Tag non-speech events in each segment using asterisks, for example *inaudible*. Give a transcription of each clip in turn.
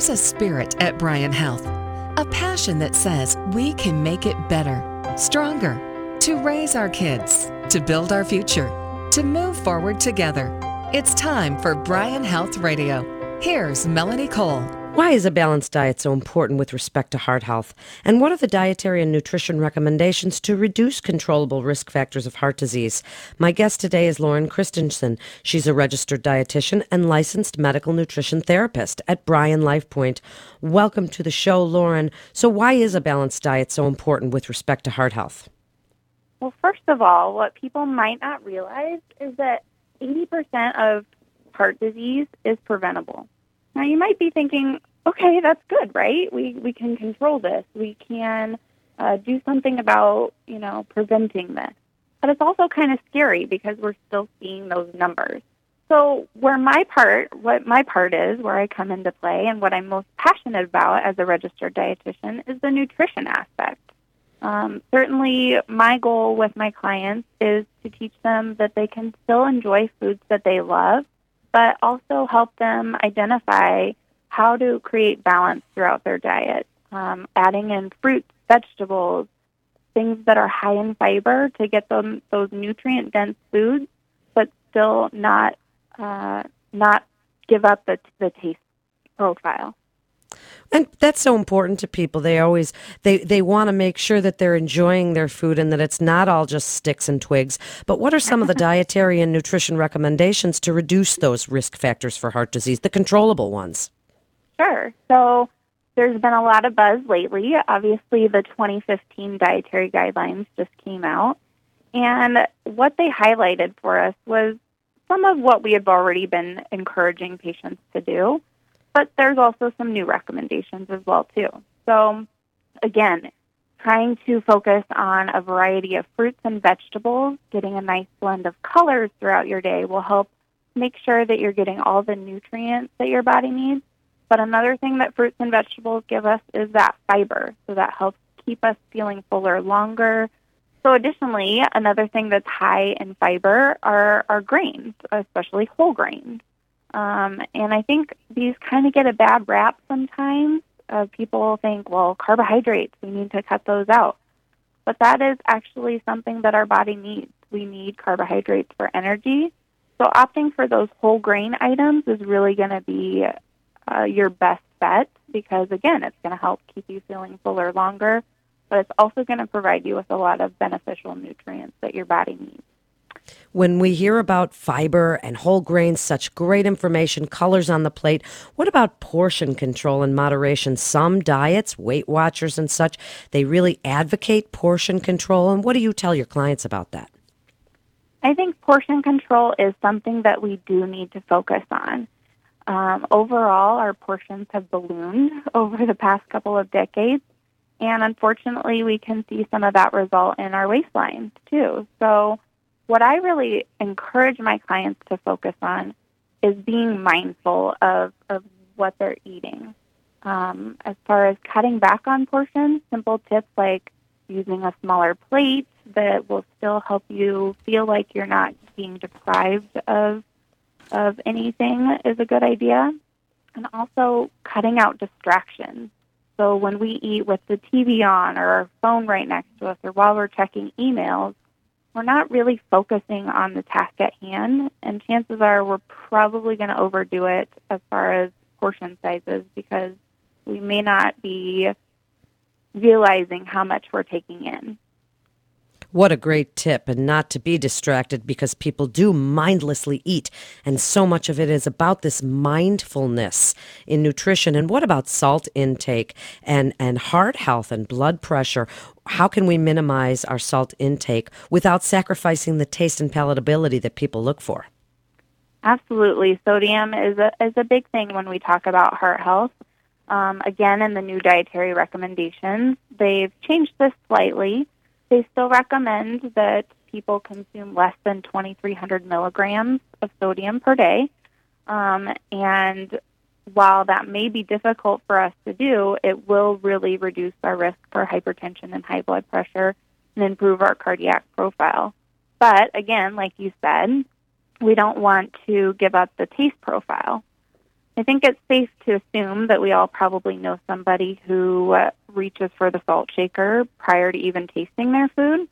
There's a spirit at Bryan Health, a passion that says we can make it better, stronger, to raise our kids, to build our future, to move forward together. It's time for Bryan Health Radio. Here's Melanie Cole. Why is a balanced diet so important with respect to heart health? And what are the dietary and nutrition recommendations to reduce controllable risk factors of heart disease? My guest today is Lauren Christensen. She's a registered dietitian and licensed medical nutrition therapist at Bryan LifePoint. Welcome to the show, Lauren. So, why is a balanced diet so important with respect to heart health? Well, first of all, what people might not realize is that 80% of heart disease is preventable. Now, you might be thinking, okay, that's good, right? We, we can control this. We can uh, do something about, you know, preventing this. But it's also kind of scary because we're still seeing those numbers. So, where my part, what my part is, where I come into play, and what I'm most passionate about as a registered dietitian is the nutrition aspect. Um, certainly, my goal with my clients is to teach them that they can still enjoy foods that they love, but also help them identify how to create balance throughout their diet, um, adding in fruits, vegetables, things that are high in fiber to get them those nutrient dense foods, but still not uh, not give up the the taste profile. And that's so important to people. They always they they want to make sure that they're enjoying their food and that it's not all just sticks and twigs. But what are some of the *laughs* dietary and nutrition recommendations to reduce those risk factors for heart disease, the controllable ones? Sure. So there's been a lot of buzz lately. Obviously, the 2015 dietary guidelines just came out. And what they highlighted for us was some of what we have already been encouraging patients to do, but there's also some new recommendations as well too. So again, trying to focus on a variety of fruits and vegetables, getting a nice blend of colors throughout your day will help make sure that you're getting all the nutrients that your body needs but another thing that fruits and vegetables give us is that fiber. So that helps keep us feeling fuller longer. So additionally, another thing that's high in fiber are, are grains, especially whole grains. Um, and I think these kind of get a bad rap sometimes. Uh, people think, well, carbohydrates, we need to cut those out. But that is actually something that our body needs. We need carbohydrates for energy. So opting for those whole grain items is really going to be uh, your best bet because, again, it's going to help keep you feeling fuller longer, but it's also going to provide you with a lot of beneficial nutrients that your body needs. When we hear about fiber and whole grains, such great information, colors on the plate, what about portion control and moderation? Some diets, Weight Watchers and such, they really advocate portion control. And what do you tell your clients about that? I think portion control is something that we do need to focus on. Um, overall, our portions have ballooned *laughs* over the past couple of decades, and unfortunately, we can see some of that result in our waistlines too. So, what I really encourage my clients to focus on is being mindful of, of what they're eating. Um, as far as cutting back on portions, simple tips like using a smaller plate that will still help you feel like you're not being deprived of of anything is a good idea. And also cutting out distractions. So when we eat with the TV on or our phone right next to us or while we're checking emails, we're not really focusing on the task at hand. And chances are we're probably going to overdo it as far as portion sizes because we may not be realizing how much we're taking in. What a great tip, and not to be distracted because people do mindlessly eat. And so much of it is about this mindfulness in nutrition. And what about salt intake and, and heart health and blood pressure? How can we minimize our salt intake without sacrificing the taste and palatability that people look for? Absolutely. Sodium is a, is a big thing when we talk about heart health. Um, again, in the new dietary recommendations, they've changed this slightly. They still recommend that people consume less than 2,300 milligrams of sodium per day. Um, and while that may be difficult for us to do, it will really reduce our risk for hypertension and high blood pressure and improve our cardiac profile. But again, like you said, we don't want to give up the taste profile. I think it's safe to assume that we all probably know somebody who uh, reaches for the salt shaker prior to even tasting their food.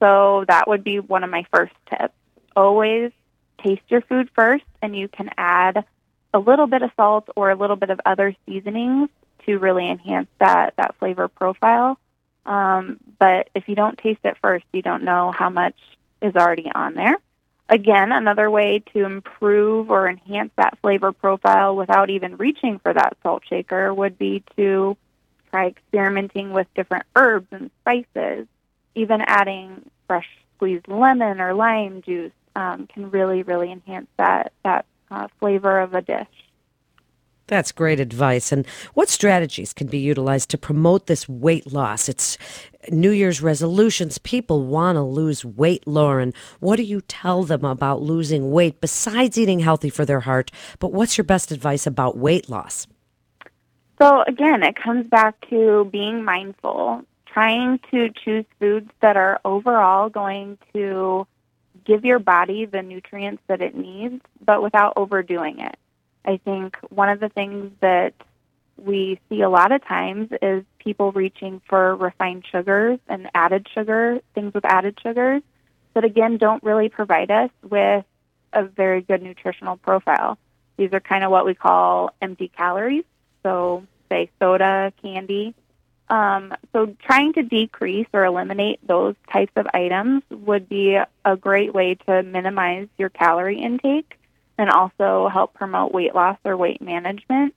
So that would be one of my first tips. Always taste your food first, and you can add a little bit of salt or a little bit of other seasonings to really enhance that, that flavor profile. Um, but if you don't taste it first, you don't know how much is already on there. Again, another way to improve or enhance that flavor profile without even reaching for that salt shaker would be to try experimenting with different herbs and spices. Even adding fresh squeezed lemon or lime juice um, can really, really enhance that that uh, flavor of a dish. That's great advice. And what strategies can be utilized to promote this weight loss? It's New Year's resolutions. People want to lose weight, Lauren. What do you tell them about losing weight besides eating healthy for their heart? But what's your best advice about weight loss? So, again, it comes back to being mindful, trying to choose foods that are overall going to give your body the nutrients that it needs, but without overdoing it. I think one of the things that we see a lot of times is people reaching for refined sugars and added sugar, things with added sugars that again don't really provide us with a very good nutritional profile. These are kind of what we call empty calories. So, say soda, candy. Um, so, trying to decrease or eliminate those types of items would be a great way to minimize your calorie intake and also help promote weight loss or weight management.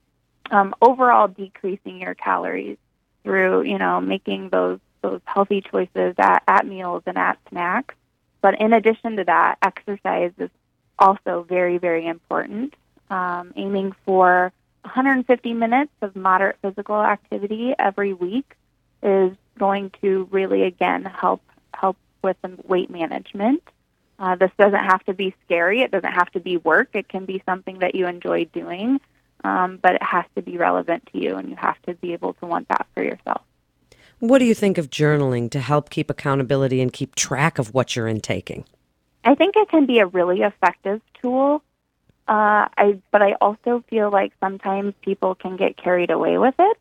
Um, overall, decreasing your calories through you know making those those healthy choices at, at meals and at snacks. But in addition to that, exercise is also very very important. Um, aiming for 150 minutes of moderate physical activity every week is going to really again help help with weight management. Uh, this doesn't have to be scary. It doesn't have to be work. It can be something that you enjoy doing, um, but it has to be relevant to you, and you have to be able to want that for yourself. What do you think of journaling to help keep accountability and keep track of what you're intaking? I think it can be a really effective tool. Uh, I, but I also feel like sometimes people can get carried away with it.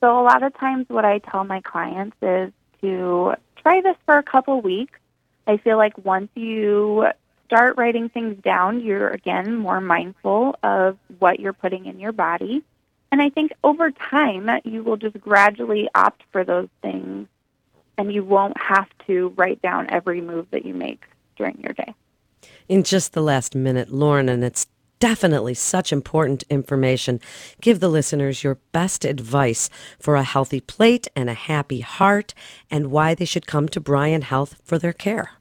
So a lot of times, what I tell my clients is to try this for a couple weeks I feel like once you start writing things down, you're again more mindful of what you're putting in your body. And I think over time, you will just gradually opt for those things and you won't have to write down every move that you make during your day. In just the last minute, Lauren, and it's definitely such important information. Give the listeners your best advice for a healthy plate and a happy heart and why they should come to Bryan Health for their care.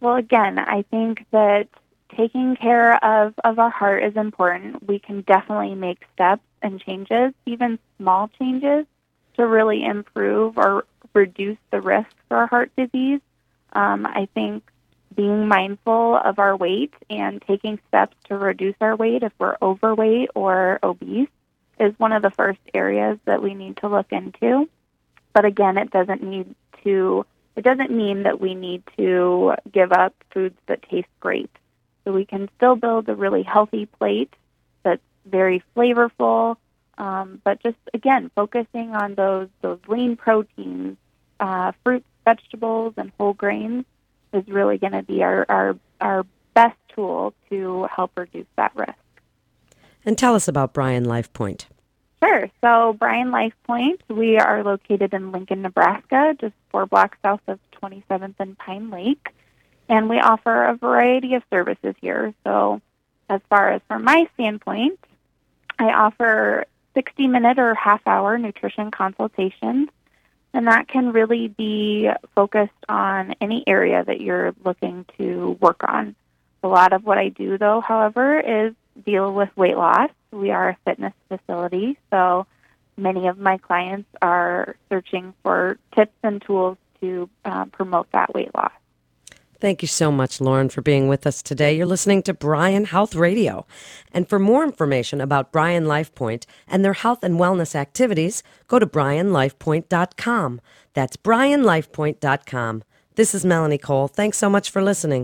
Well, again, I think that taking care of, of our heart is important. We can definitely make steps and changes, even small changes, to really improve or reduce the risk for heart disease. Um, I think being mindful of our weight and taking steps to reduce our weight if we're overweight or obese is one of the first areas that we need to look into. But again, it doesn't need to it doesn't mean that we need to give up foods that taste great. So we can still build a really healthy plate that's very flavorful, um, but just again focusing on those those lean proteins, uh, fruits, vegetables, and whole grains is really going to be our, our, our best tool to help reduce that risk. And tell us about Bryan Life Point. Sure. So, Bryan Life Point, we are located in Lincoln, Nebraska, just four blocks south of 27th and Pine Lake. And we offer a variety of services here. So, as far as from my standpoint, I offer 60 minute or half hour nutrition consultations and that can really be focused on any area that you're looking to work on. A lot of what I do, though, however, is deal with weight loss. We are a fitness facility, so many of my clients are searching for tips and tools to uh, promote that weight loss. Thank you so much, Lauren, for being with us today. You're listening to Bryan Health Radio. And for more information about Bryan LifePoint and their health and wellness activities, go to bryanlifepoint.com. That's bryanlifepoint.com. This is Melanie Cole. Thanks so much for listening.